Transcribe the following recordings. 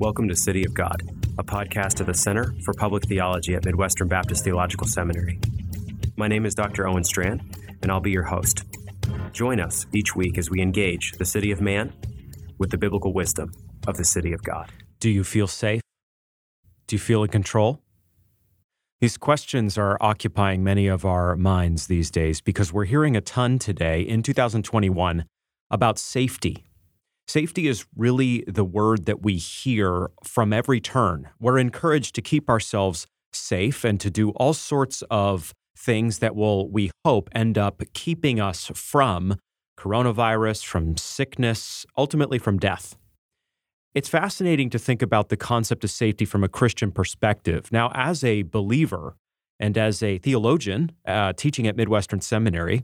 Welcome to City of God, a podcast of the Center for Public Theology at Midwestern Baptist Theological Seminary. My name is Dr. Owen Strachan, and I'll be your host. Join us each week as we engage the city of man with the biblical wisdom of the city of God. Do you feel safe? Do you feel in control? These questions are occupying many of our minds these days because we're hearing a ton today in 2021 about safety Safety is really the word that we hear from every turn. We're encouraged to keep ourselves safe and to do all sorts of things that will, we hope, end up keeping us from coronavirus, from sickness, ultimately from death. It's fascinating to think about the concept of safety from a Christian perspective. Now, as a believer and as a theologian uh, teaching at Midwestern Seminary,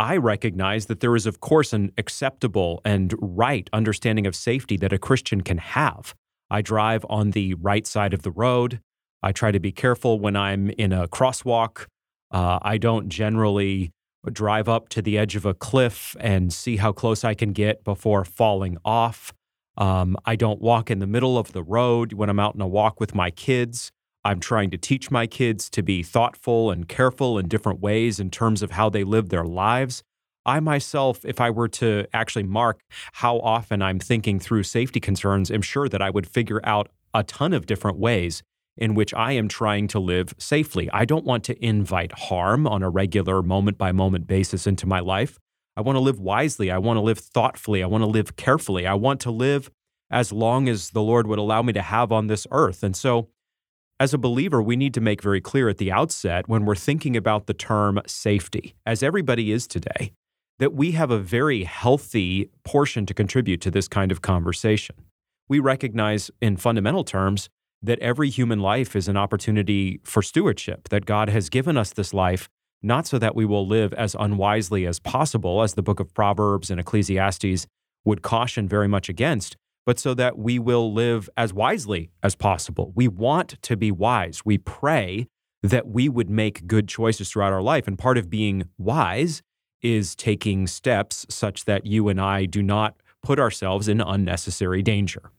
I recognize that there is, of course, an acceptable and right understanding of safety that a Christian can have. I drive on the right side of the road. I try to be careful when I'm in a crosswalk. Uh, I don't generally drive up to the edge of a cliff and see how close I can get before falling off. Um, I don't walk in the middle of the road when I'm out on a walk with my kids. I'm trying to teach my kids to be thoughtful and careful in different ways in terms of how they live their lives. I myself, if I were to actually mark how often I'm thinking through safety concerns, am sure that I would figure out a ton of different ways in which I am trying to live safely. I don't want to invite harm on a regular moment by moment basis into my life. I want to live wisely. I want to live thoughtfully. I want to live carefully. I want to live as long as the Lord would allow me to have on this earth. And so as a believer, we need to make very clear at the outset when we're thinking about the term safety, as everybody is today, that we have a very healthy portion to contribute to this kind of conversation. We recognize, in fundamental terms, that every human life is an opportunity for stewardship, that God has given us this life not so that we will live as unwisely as possible, as the book of Proverbs and Ecclesiastes would caution very much against, but so that we will live as wisely as possible. We want to be wise. We pray that we would make good choices throughout our life. And part of being wise is taking steps such that you and I do not put ourselves in unnecessary danger.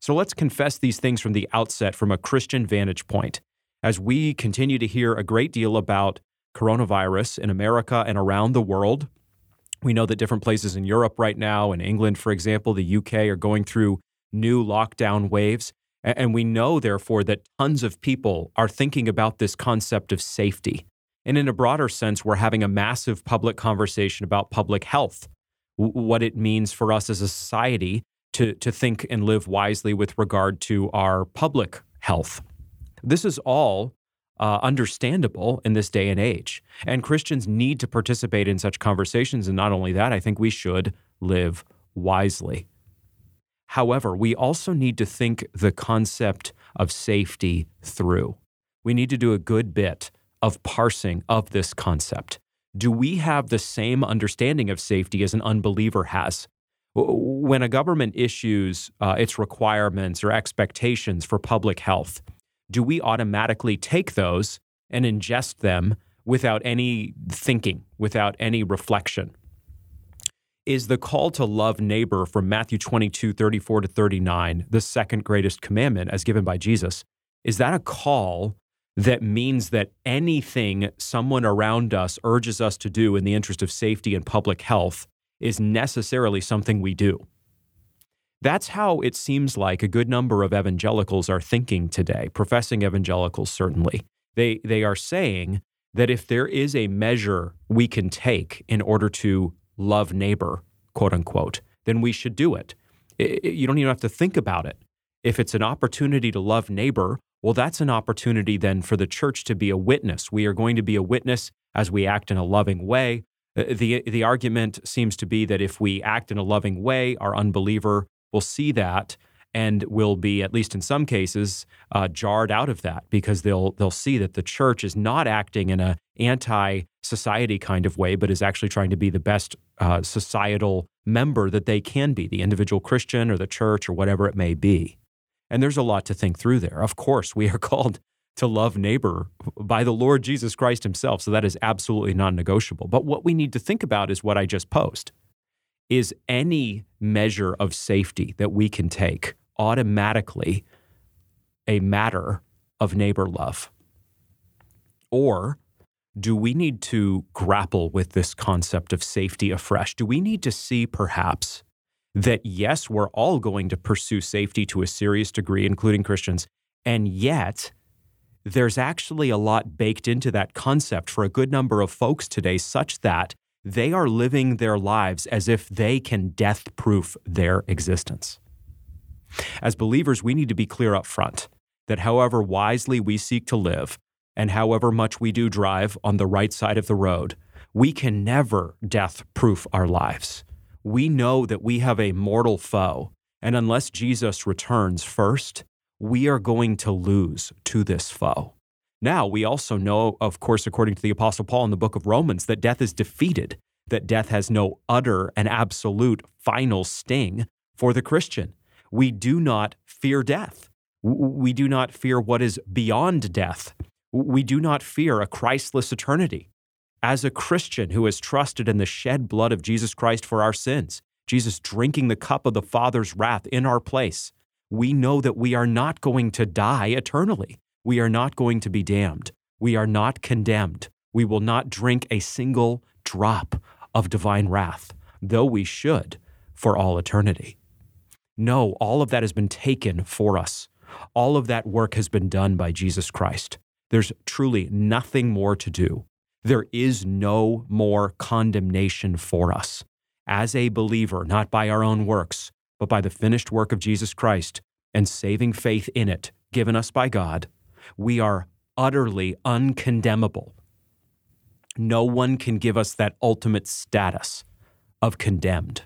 So let's confess these things from the outset from a Christian vantage point. As we continue to hear a great deal about coronavirus in America and around the world, we know that different places in Europe right now, in England, for example, the UK, are going through new lockdown waves. And we know, therefore, that tons of people are thinking about this concept of safety. And in a broader sense, we're having a massive public conversation about public health, what it means for us as a society to, to think and live wisely with regard to our public health. This is all uh, understandable in this day and age. And Christians need to participate in such conversations. And not only that, I think we should live wisely. However, we also need to think the concept of safety through. We need to do a good bit of parsing of this concept. Do we have the same understanding of safety as an unbeliever has? When a government issues uh, its requirements or expectations for public health, do we automatically take those and ingest them without any thinking, without any reflection? Is the call to love neighbor from Matthew 22, 34 to 39, the second greatest commandment as given by Jesus, is that a call that means that anything someone around us urges us to do in the interest of safety and public health is necessarily something we do? That's how it seems like a good number of evangelicals are thinking today, professing evangelicals certainly. They, they are saying that if there is a measure we can take in order to love neighbor, quote unquote, then we should do it. You don't even have to think about it. If it's an opportunity to love neighbor, well, that's an opportunity then for the church to be a witness. We are going to be a witness as we act in a loving way. Uh, the, the argument seems to be that if we act in a loving way, our unbeliever will see that and will be, at least in some cases, uh, jarred out of that because they'll they'll see that the church is not acting in a anti-society kind of way, but is actually trying to be the best uh, societal member that they can be, the individual Christian or the church or whatever it may be. And there's a lot to think through there. Of course, we are called to love neighbor by the Lord Jesus Christ Himself, so that is absolutely non-negotiable. But what we need to think about is what I just posed is any measure of safety that we can take automatically a matter of neighbor love? Or do we need to grapple with this concept of safety afresh? Do we need to see perhaps that yes, we're all going to pursue safety to a serious degree, including Christians, and yet there's actually a lot baked into that concept for a good number of folks today, such that they are living their lives as if they can death proof their existence. As believers, we need to be clear up front that however wisely we seek to live, and however much we do drive on the right side of the road, we can never death proof our lives. We know that we have a mortal foe, and unless Jesus returns first, we are going to lose to this foe. Now, we also know, of course, according to the Apostle Paul in the book of Romans, that death is defeated, that death has no utter and absolute final sting for the Christian. We do not fear death. We do not fear what is beyond death. We do not fear a Christless eternity. As a Christian who has trusted in the shed blood of Jesus Christ for our sins, Jesus drinking the cup of the Father's wrath in our place, we know that we are not going to die eternally. We are not going to be damned. We are not condemned. We will not drink a single drop of divine wrath, though we should for all eternity. No, all of that has been taken for us. All of that work has been done by Jesus Christ. There's truly nothing more to do. There is no more condemnation for us. As a believer, not by our own works, but by the finished work of Jesus Christ and saving faith in it given us by God, we are utterly uncondemnable. No one can give us that ultimate status of condemned.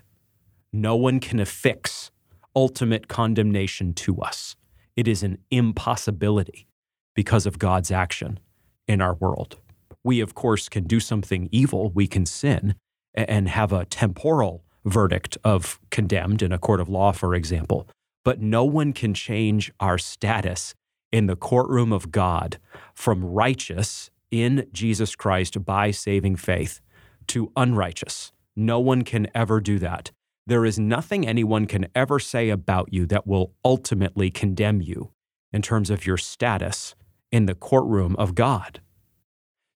No one can affix ultimate condemnation to us. It is an impossibility because of God's action in our world. We, of course, can do something evil, we can sin and have a temporal verdict of condemned in a court of law, for example. But no one can change our status in the courtroom of God from righteous in Jesus Christ by saving faith to unrighteous. No one can ever do that. There is nothing anyone can ever say about you that will ultimately condemn you in terms of your status in the courtroom of God.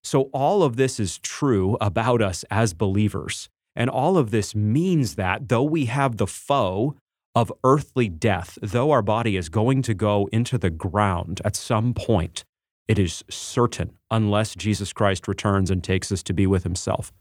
So, all of this is true about us as believers. And all of this means that though we have the foe of earthly death, though our body is going to go into the ground at some point, it is certain unless Jesus Christ returns and takes us to be with himself.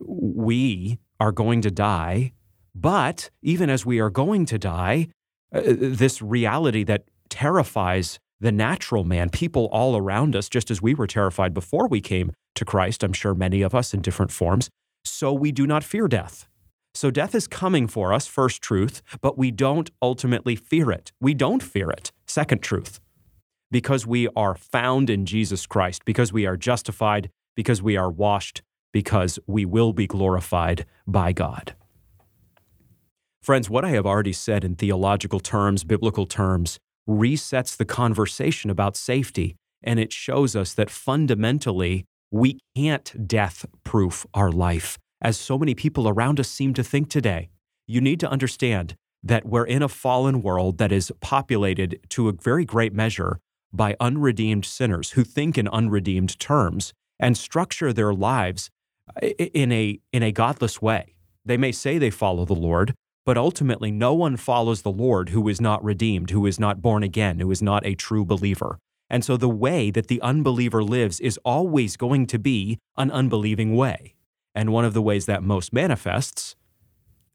We are going to die, but even as we are going to die, uh, this reality that terrifies the natural man, people all around us, just as we were terrified before we came to Christ, I'm sure many of us in different forms, so we do not fear death. So death is coming for us, first truth, but we don't ultimately fear it. We don't fear it, second truth, because we are found in Jesus Christ, because we are justified, because we are washed, because we will be glorified by God. Friends, what I have already said in theological terms, biblical terms, resets the conversation about safety, and it shows us that fundamentally we can't death proof our life, as so many people around us seem to think today. You need to understand that we're in a fallen world that is populated to a very great measure by unredeemed sinners who think in unredeemed terms and structure their lives eh, eh, in a, in a godless way. They may say they follow the Lord, but ultimately no one follows the Lord who is not redeemed, who is not born again, who is not a true believer. And so the way that the unbeliever lives is always going to be an unbelieving way. And one of the ways that most manifests,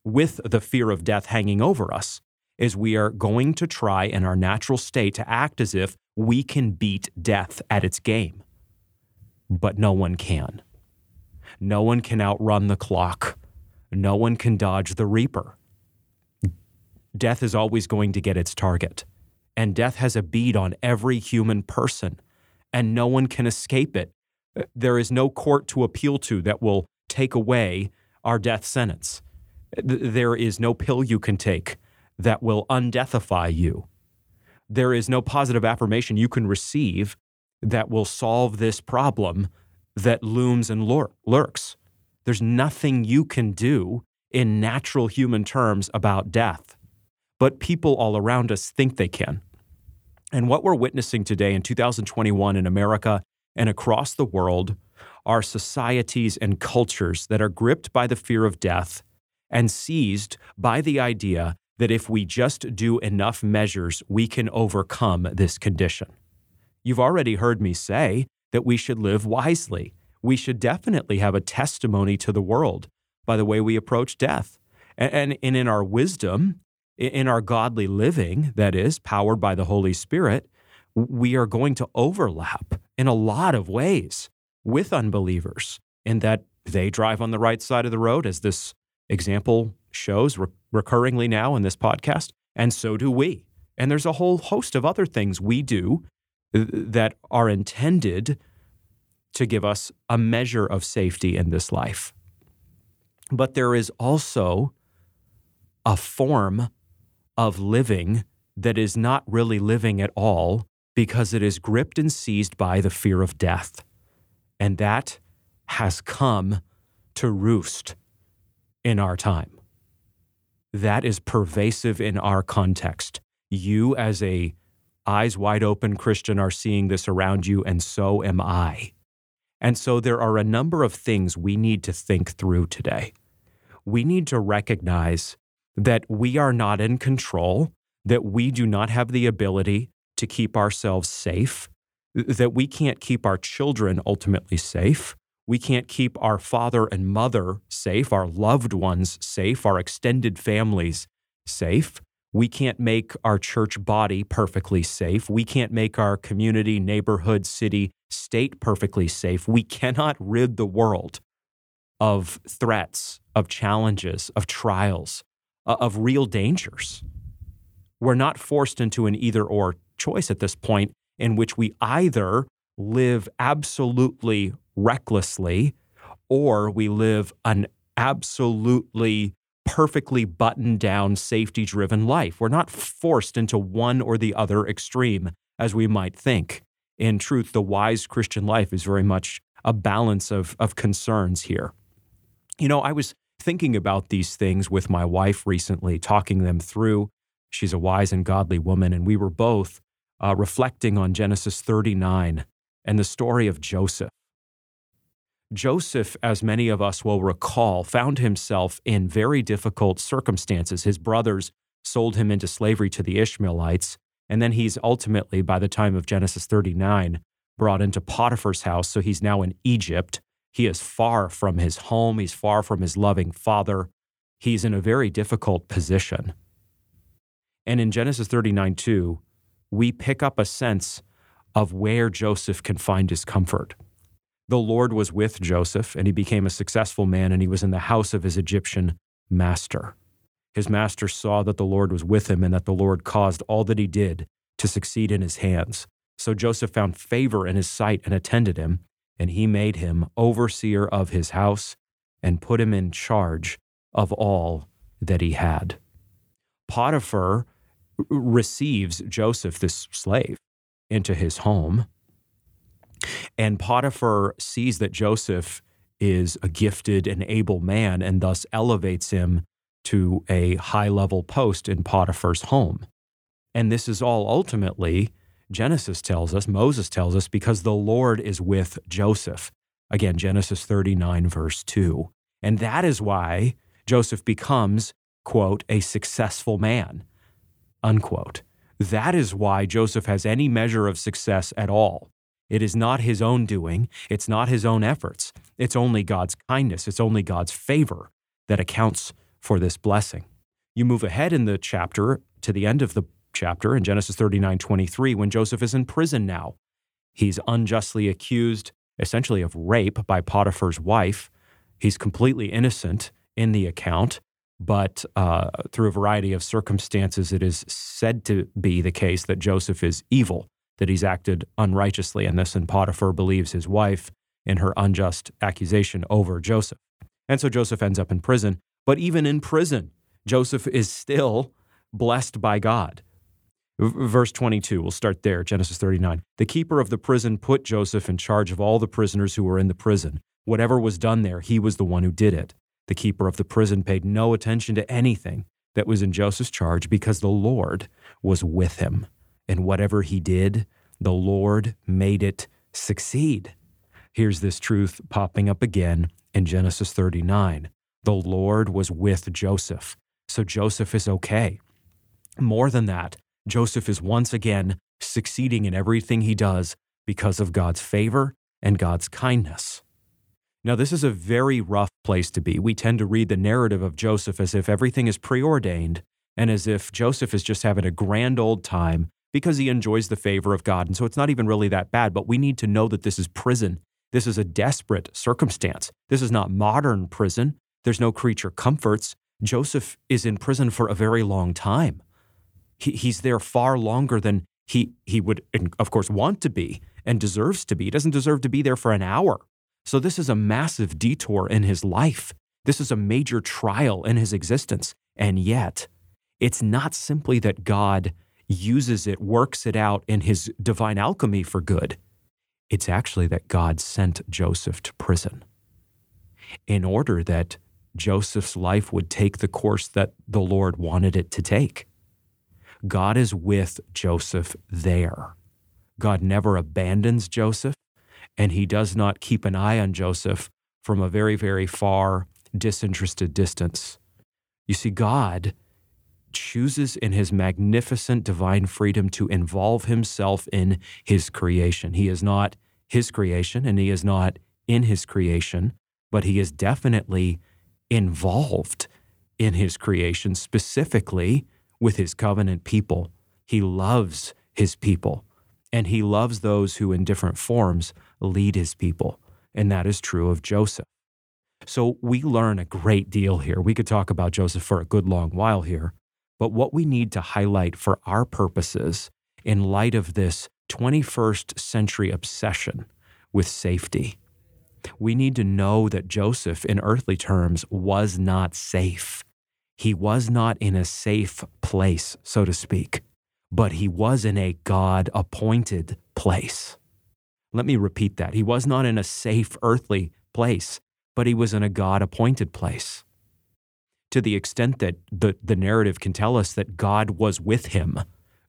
with the fear of death hanging over us, is we are going to try in our natural state to act as if we can beat death at its game. But no one can. No one can outrun the clock. No one can dodge the reaper. Death is always going to get its target and death has a bead on every human person, and no one can escape it. There is no court to appeal to that will take away our death sentence. There is no pill you can take that will undeathify you. There is no positive affirmation you can receive that will solve this problem that looms and lur- lurks. There's nothing you can do in natural human terms about death. but people all around us think they can. And what we're witnessing today in 2021 in America and across the world are societies and cultures that are gripped by the fear of death and seized by the idea that if we just do enough measures, we can overcome this condition. You've already heard me say that we should live wisely. We should definitely have a testimony to the world by the way we approach death. And, in our wisdom, in our godly living, that is, powered by the Holy Spirit, we are going to overlap in a lot of ways with unbelievers in that they drive on the right side of the road, as this example shows re- recurringly now in this podcast, and so do we. And there's a whole host of other things we do uh, that are intended to give us a measure of safety in this life. But there is also a form of living that is not really living at all because it is gripped and seized by the fear of death. And that has come to roost in our time. That is pervasive in our context. You, as a eyes wide open Christian, are seeing this around you, and so am I. And so there are a number of things we need to think through today. We need to recognize that we are not in control, that we do not have the ability to keep ourselves safe, that we can't keep our children ultimately safe. We can't keep our father and mother safe, our loved ones safe, our extended families safe. We can't make our church body perfectly safe. We can't make our community, neighborhood, city, state perfectly safe. We cannot rid the world of threats, of challenges, of trials, uh, of real dangers. We're not forced into an either or choice at this point in which we either live absolutely recklessly or we live an absolutely perfectly buttoned down, safety driven life. We're not forced into one or the other extreme as we might think. In truth, the wise Christian life is very much a balance of, of concerns here. You know, I was thinking about these things with my wife recently, talking them through. She's a wise and godly woman, and we were both uh, reflecting on Genesis 39 and the story of Joseph. Joseph, as many of us will recall, found himself in very difficult circumstances. His brothers sold him into slavery to the Ishmaelites, and then he's ultimately, by the time of Genesis 39, brought into Potiphar's house. So he's now in Egypt. He is far from his home, he's far from his loving father. He's in a very difficult position. And in Genesis 39 2, we pick up a sense of where Joseph can find his comfort. The Lord was with Joseph, and he became a successful man, and he was in the house of his Egyptian master. His master saw that the Lord was with him and that the Lord caused all that he did to succeed in his hands. So Joseph found favor in his sight and attended him, and he made him overseer of his house and put him in charge of all that he had. Potiphar receives Joseph, this slave, into his home. And Potiphar sees that Joseph is a gifted and able man and thus elevates him to a high level post in Potiphar's home. And this is all ultimately Genesis tells us, Moses tells us, because the Lord is with Joseph. Again, Genesis 39, verse 2. And that is why Joseph becomes, quote, a successful man, unquote. That is why Joseph has any measure of success at all. It is not his own doing, it's not his own efforts. It's only God's kindness, it's only God's favor that accounts for this blessing. You move ahead in the chapter to the end of the chapter in Genesis 39 23, when Joseph is in prison now. He's unjustly accused, essentially, of rape by Potiphar's wife. He's completely innocent in the account, but uh, through a variety of circumstances, it is said to be the case that Joseph is evil, that he's acted unrighteously in this, and Potiphar believes his wife in her unjust accusation over Joseph. And so Joseph ends up in prison. But even in prison, Joseph is still blessed by God. Verse 22, we'll start there, Genesis 39. The keeper of the prison put Joseph in charge of all the prisoners who were in the prison. Whatever was done there, he was the one who did it. The keeper of the prison paid no attention to anything that was in Joseph's charge because the Lord was with him. And whatever he did, the Lord made it succeed. Here's this truth popping up again in Genesis 39. The Lord was with Joseph. So Joseph is okay. More than that, Joseph is once again succeeding in everything he does because of God's favor and God's kindness. Now, this is a very rough place to be. We tend to read the narrative of Joseph as if everything is preordained and as if Joseph is just having a grand old time because he enjoys the favor of God. And so it's not even really that bad, but we need to know that this is prison. This is a desperate circumstance. This is not modern prison. There's no creature comforts. Joseph is in prison for a very long time. He, he's there far longer than he, he would, of course, want to be and deserves to be. He doesn't deserve to be there for an hour. So, this is a massive detour in his life. This is a major trial in his existence. And yet, it's not simply that God uses it, works it out in his divine alchemy for good. It's actually that God sent Joseph to prison in order that Joseph's life would take the course that the Lord wanted it to take. God is with Joseph there. God never abandons Joseph and he does not keep an eye on Joseph from a very, very far, disinterested distance. You see, God chooses in his magnificent divine freedom to involve himself in his creation. He is not his creation and he is not in his creation, but he is definitely involved in his creation, specifically with his covenant people. He loves his people and he loves those who, in different forms, lead his people. And that is true of Joseph. So we learn a great deal here. We could talk about Joseph for a good long while here. But what we need to highlight for our purposes in light of this 21st century obsession with safety, we need to know that Joseph, in earthly terms, was not safe. He was not in a safe place, so to speak but he was in a God appointed place. Let me repeat that. He was not in a safe earthly place, but he was in a God appointed place. To the extent that the, the narrative can tell us that God was with him,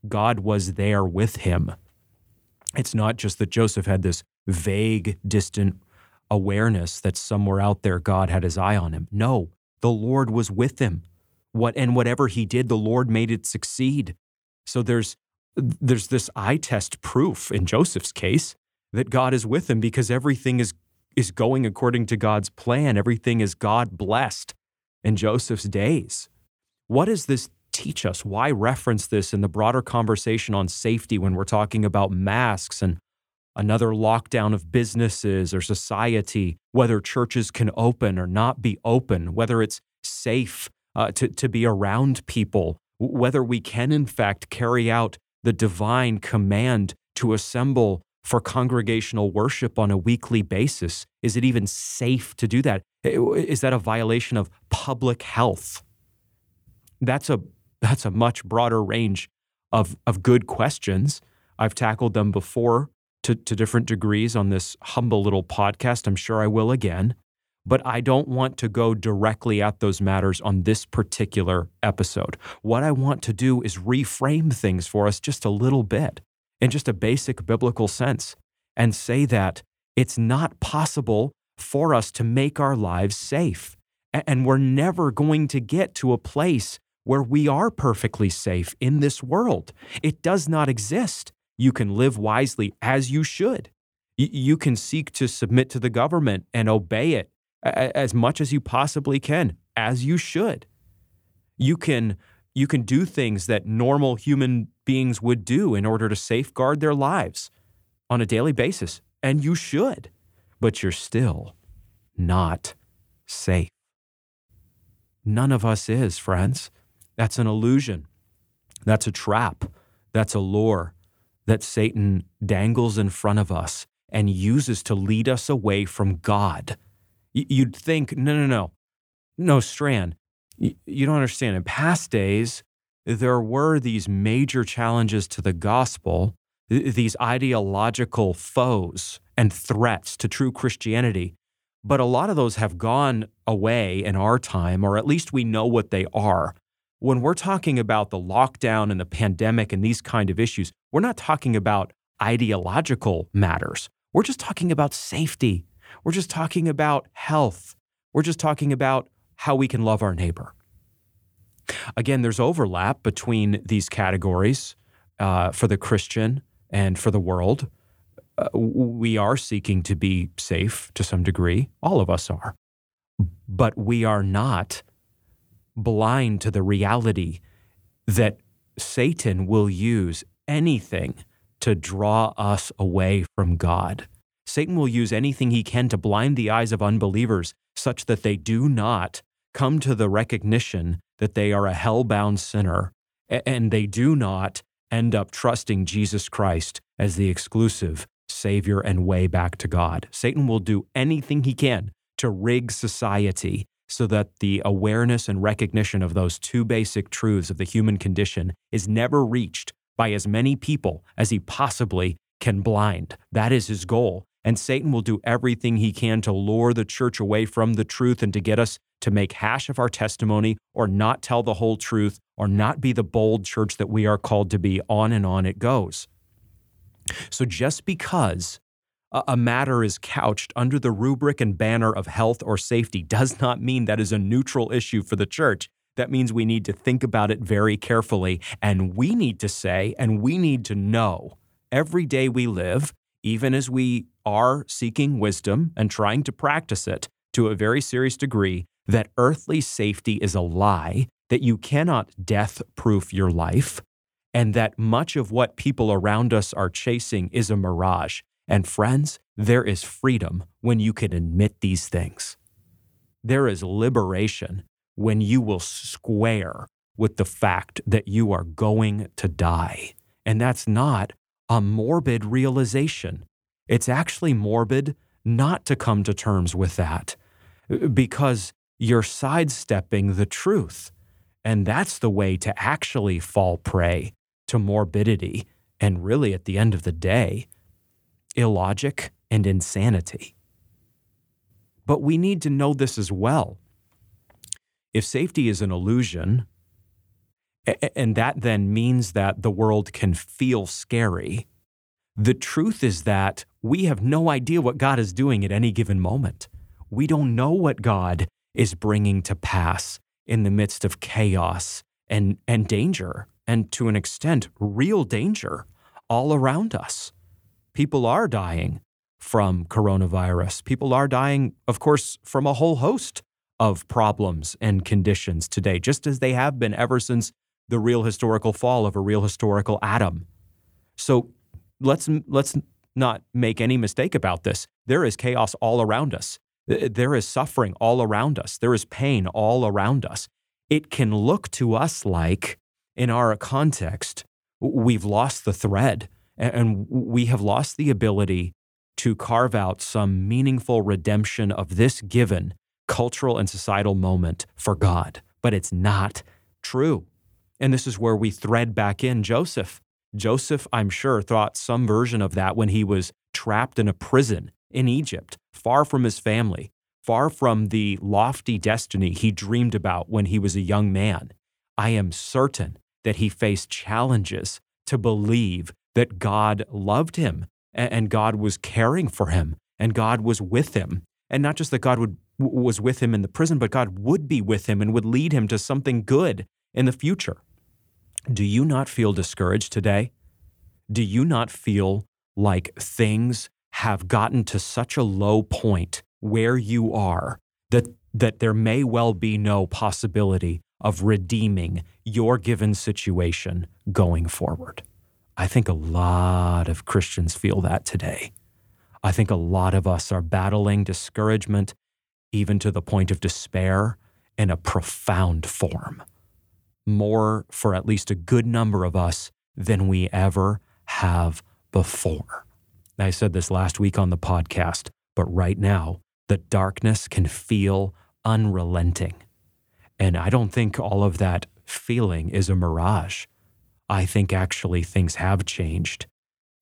God was there with him. It's not just that Joseph had this vague, distant awareness that somewhere out there God had his eye on him. No, the Lord was with him. What and whatever he did, the Lord made it succeed. So there's there's this eye test proof in Joseph's case that God is with him because everything is is going according to God's plan. Everything is God blessed in Joseph's days. What does this teach us? Why reference this in the broader conversation on safety when we're talking about masks and another lockdown of businesses or society, whether churches can open or not be open, whether it's safe uh, to, to be around people, whether we can, in fact, carry out the divine command to assemble for congregational worship on a weekly basis? Is it even safe to do that? Is that a violation of public health? That's a, that's a much broader range of, of good questions. I've tackled them before to, to different degrees on this humble little podcast. I'm sure I will again but I don't want to go directly at those matters on this particular episode. What I want to do is reframe things for us just a little bit in just a basic biblical sense and say that it's not possible for us to make our lives safe. And we're never going to get to a place where we are perfectly safe in this world. It does not exist. You can live wisely as you should. You can seek to submit to the government and obey it as much as you possibly can, as you should. You can you can do things that normal human beings would do in order to safeguard their lives on a daily basis, and you should, but you're still not safe. None of us is, friends. That's an illusion. That's a trap. That's a lure that Satan dangles in front of us and uses to lead us away from God you'd think, no, no, no, no, Strachan, you don't understand. In past days, there were these major challenges to the gospel, these ideological foes and threats to true Christianity. But a lot of those have gone away in our time, or at least we know what they are. when we're talking about the lockdown and the pandemic and these kind of issues, we're not talking about ideological matters. We're just talking about safety. We're just talking about health. We're just talking about how we can love our neighbor. Again, there's overlap between these categories uh, for the Christian and for the world. Uh, we are seeking to be safe to some degree. All of us are. But we are not blind to the reality that Satan will use anything to draw us away from God. Satan will use anything he can to blind the eyes of unbelievers such that they do not come to the recognition that they are a hell-bound sinner and they do not end up trusting Jesus Christ as the exclusive Savior and way back to God. Satan will do anything he can to rig society so that the awareness and recognition of those two basic truths of the human condition is never reached by as many people as he possibly can blind. That is his goal. And Satan will do everything he can to lure the church away from the truth and to get us to make hash of our testimony or not tell the whole truth or not be the bold church that we are called to be. On and on it goes. So just because a matter is couched under the rubric and banner of health or safety does not mean that is a neutral issue for the church. That means we need to think about it very carefully. And we need to say, and we need to know every day we live, even as we are seeking wisdom and trying to practice it to a very serious degree, that earthly safety is a lie, that you cannot death proof your life, and that much of what people around us are chasing is a mirage. And friends, there is freedom when you can admit these things. There is liberation when you will square with the fact that you are going to die. And that's not a morbid realization. It's actually morbid not to come to terms with that because you're sidestepping the truth. And that's the way to actually fall prey to morbidity and really, at the end of the day, illogic and insanity. But we need to know this as well. If safety is an illusion, and that then means that the world can feel scary, the truth is that we have no idea what God is doing at any given moment. We don't know what God is bringing to pass in the midst of chaos and, and danger, and to an extent, real danger all around us people are dying from coronavirus. People are dying, of course, from a whole host of problems and conditions today, just as they have been ever since the real historical fall of a real historical Adam. So let's let's not make any mistake about this. There is chaos all around us. There is suffering all around us. There is pain all around us. It can look to us like, in our context, we've lost the thread and we have lost the ability to carve out some meaningful redemption of this given cultural and societal moment for God. But it's not true. And this is where we thread back in Joseph. Joseph, I'm sure, thought some version of that when he was trapped in a prison in Egypt, far from his family, far from the lofty destiny he dreamed about when he was a young man. I am certain that he faced challenges to believe that God loved him and God was caring for him and God was with him. And not just that God would, was with him in the prison, but God would be with him and would lead him to something good in the future. Do you not feel discouraged today? Do you not feel like things have gotten to such a low point where you are that, that there may well be no possibility of redeeming your given situation going forward? I think a lot of Christians feel that today. I think a lot of us are battling discouragement, even to the point of despair, in a profound form. More for at least a good number of us than we ever have before. I said this last week on the podcast, but right now, the darkness can feel unrelenting. And I don't think all of that feeling is a mirage. I think actually things have changed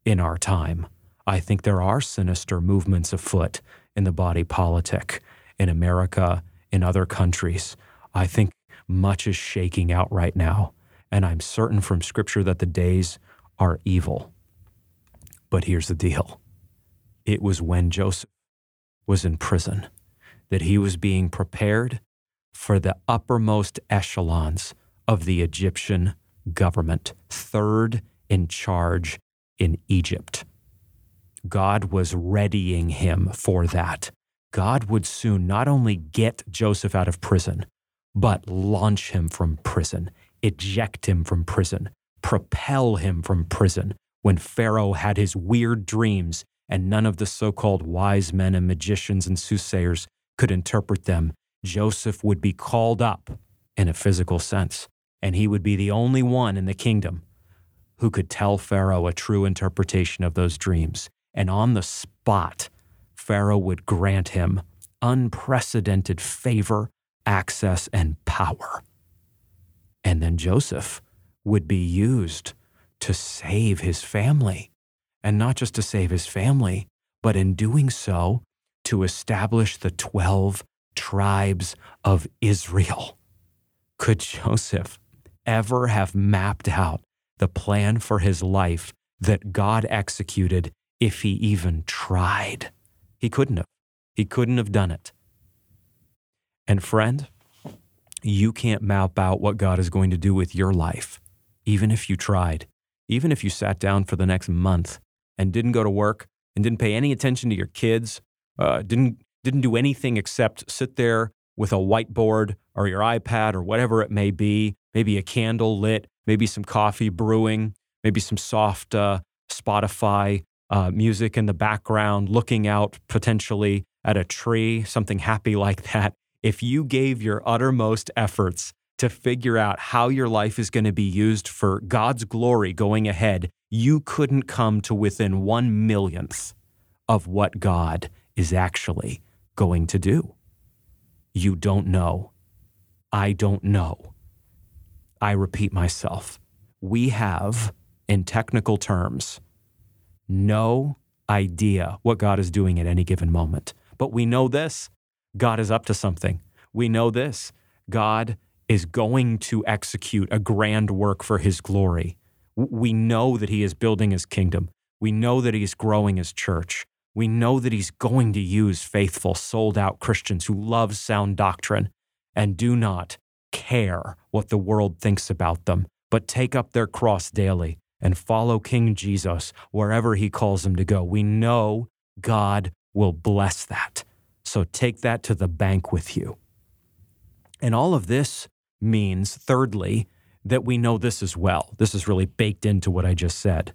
in our time. I think there are sinister movements afoot in the body politic in America, in other countries. I think much is shaking out right now, and I'm certain from Scripture that the days are evil. But here's the deal it was when Joseph was in prison that he was being prepared for the uppermost echelons of the Egyptian government, third in charge in Egypt. God was readying him for that. God would soon not only get Joseph out of prison, but launch him from prison, eject him from prison, propel him from prison when Pharaoh had his weird dreams and none of the so called wise men and magicians and soothsayers could interpret them. Joseph would be called up in a physical sense, and he would be the only one in the kingdom who could tell Pharaoh a true interpretation of those dreams. And on the spot, Pharaoh would grant him unprecedented favor, access, and power. And then Joseph would be used to save his family. And not just to save his family, but in doing so, to establish the 12 tribes of Israel. Could Joseph ever have mapped out the plan for his life that God executed if he even tried? He couldn't have. He couldn't have done it. And friend, you can't map out what God is going to do with your life, even if you tried, even if you sat down for the next month and didn't go to work and didn't pay any attention to your kids, uh, didn't didn't do anything except sit there with a whiteboard or your iPad or whatever it may be, maybe a candle lit, maybe some coffee brewing, maybe some soft uh, Spotify uh, music in the background, looking out potentially at a tree, something happy like that. If you gave your uttermost efforts to figure out how your life is going to be used for God's glory going ahead, you couldn't come to within one millionth of what God is actually going to do. You don't know. I don't know. I repeat myself. We have, in technical terms, no idea what God is doing at any given moment. But we know this God is up to something. We know this God is going to execute a grand work for his glory. We know that he is building his kingdom. We know that he's growing his church. We know that he's going to use faithful, sold out Christians who love sound doctrine and do not care what the world thinks about them, but take up their cross daily and follow King Jesus wherever he calls them to go. We know God will bless that. So take that to the bank with you. And all of this means, thirdly, that we know this as well. This is really baked into what I just said.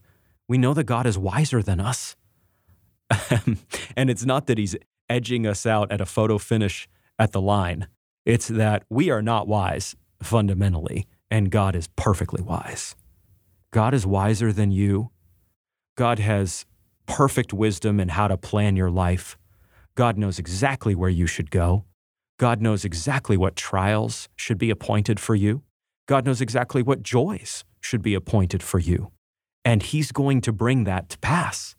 We know that God is wiser than us. and it's not that he's edging us out at a photo finish at the line, it's that we are not wise fundamentally, and God is perfectly wise. God is wiser than you. God has perfect wisdom in how to plan your life. God knows exactly where you should go. God knows exactly what trials should be appointed for you. God knows exactly what joys should be appointed for you. And He's going to bring that to pass.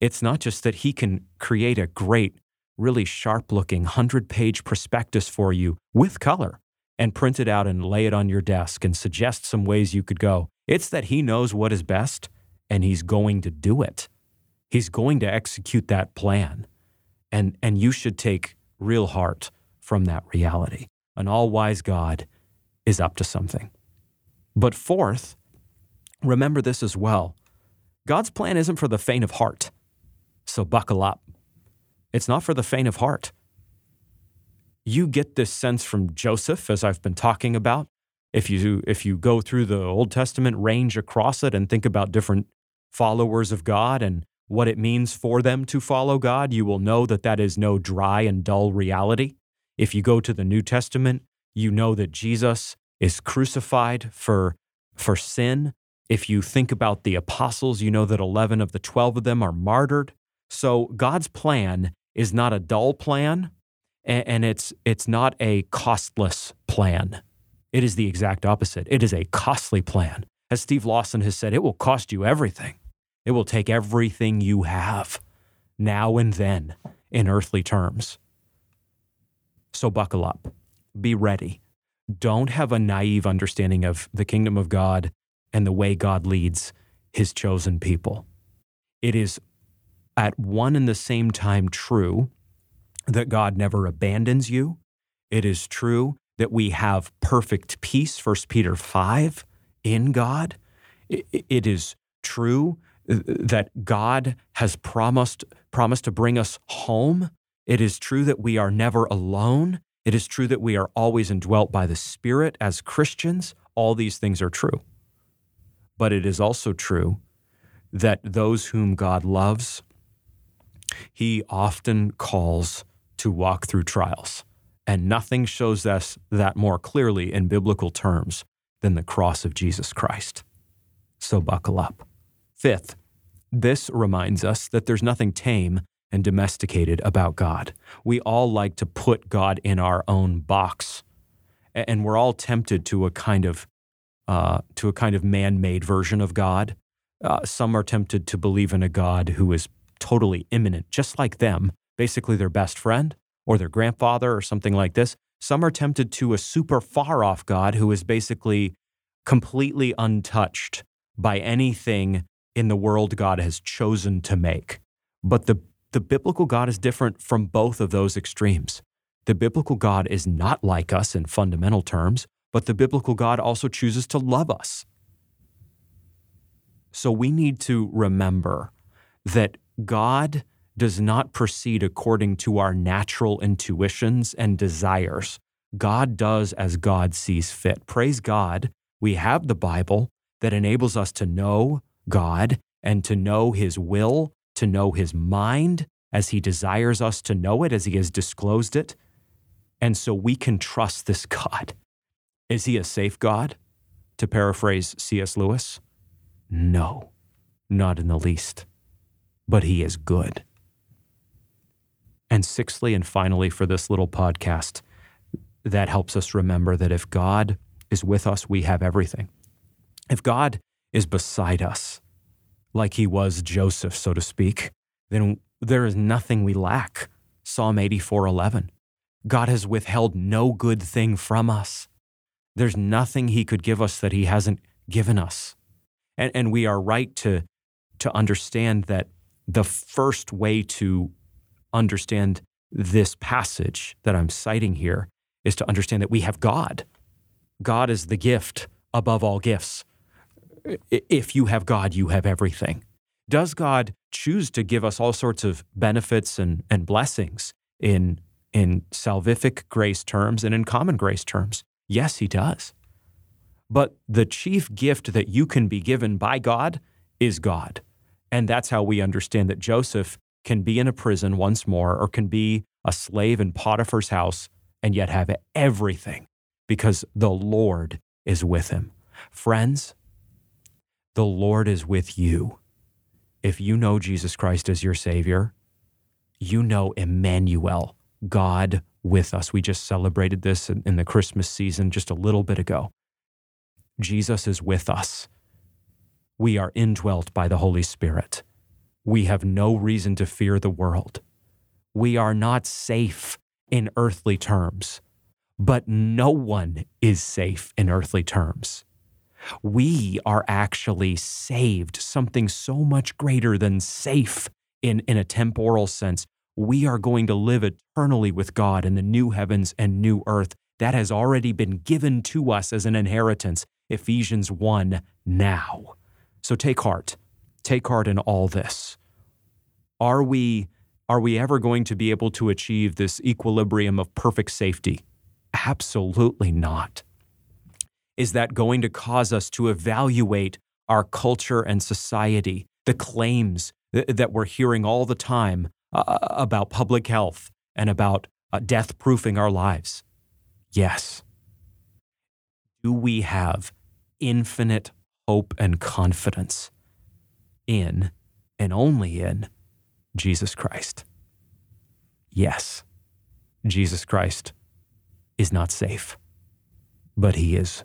It's not just that He can create a great, really sharp looking 100 page prospectus for you with color and print it out and lay it on your desk and suggest some ways you could go. It's that he knows what is best and he's going to do it. He's going to execute that plan. And, and you should take real heart from that reality. An all wise God is up to something. But fourth, remember this as well God's plan isn't for the faint of heart. So buckle up. It's not for the faint of heart. You get this sense from Joseph, as I've been talking about, if you if you go through the Old Testament range across it and think about different followers of God and what it means for them to follow God, you will know that that is no dry and dull reality. If you go to the New Testament, you know that Jesus is crucified for for sin. If you think about the apostles, you know that 11 of the 12 of them are martyred. So God's plan is not a dull plan and it's it's not a costless plan. It is the exact opposite. It is a costly plan. As Steve Lawson has said, it will cost you everything. It will take everything you have now and then in earthly terms. So buckle up, be ready. don't have a naive understanding of the kingdom of God and the way God leads his chosen people. It is at one and the same time true that God never abandons you. It is true that we have perfect peace, 1 Peter 5, in God. It is true that God has promised, promised to bring us home. It is true that we are never alone. It is true that we are always indwelt by the Spirit as Christians. All these things are true. But it is also true that those whom God loves, He often calls to walk through trials. And nothing shows us that more clearly in biblical terms than the cross of Jesus Christ. So buckle up. Fifth, this reminds us that there's nothing tame and domesticated about God. We all like to put God in our own box, and we're all tempted to a kind of uh, to a kind of man-made version of God. Uh, some are tempted to believe in a God who is totally immanent, just like them, basically their best friend or their grandfather or something like this. Some are tempted to a super far off God who is basically completely untouched by anything in the world God has chosen to make. But the, the biblical God is different from both of those extremes. The biblical God is not like us in fundamental terms, but the biblical God also chooses to love us. So we need to remember that God does not proceed according to our natural intuitions and desires. God does as God sees fit. Praise God, we have the Bible that enables us to know God and to know His will, to know His mind as He desires us to know it, as He has disclosed it. And so we can trust this God. Is He a safe God? To paraphrase C.S. Lewis? No, not in the least. But He is good. And sixthly, and finally, for this little podcast, that helps us remember that if God is with us, we have everything. If God is beside us, like he was Joseph, so to speak, then there is nothing we lack. Psalm 84:11. God has withheld no good thing from us. There's nothing he could give us that he hasn't given us. And, and we are right to, to understand that the first way to understand this passage that I'm citing here is to understand that we have God. God is the gift above all gifts if you have God, you have everything. Does God choose to give us all sorts of benefits and, and blessings in, in salvific grace terms and in common grace terms? Yes, He does. But the chief gift that you can be given by God is God. And that's how we understand that Joseph can be in a prison once more or can be a slave in Potiphar's house and yet have everything because the Lord is with him. Friends, the Lord is with you. If you know Jesus Christ as your Savior, you know Emmanuel, God with us. We just celebrated this in the Christmas season just a little bit ago. Jesus is with us. We are indwelt by the Holy Spirit. We have no reason to fear the world. We are not safe in earthly terms, but no one is safe in earthly terms we are actually saved, something so much greater than safe in, in a temporal sense. We are going to live eternally with God in the new heavens and new earth. That has already been given to us as an inheritance. Ephesians 1 now. So take heart. Take heart in all this. Are we, are we ever going to be able to achieve this equilibrium of perfect safety? Absolutely not. Is that going to cause us to evaluate our culture and society, the claims th- that we're hearing all the time uh, uh, about public health and about uh, death proofing our lives? Yes. Do we have infinite hope and confidence in and only in Jesus Christ? Yes, Jesus Christ is not safe, but he is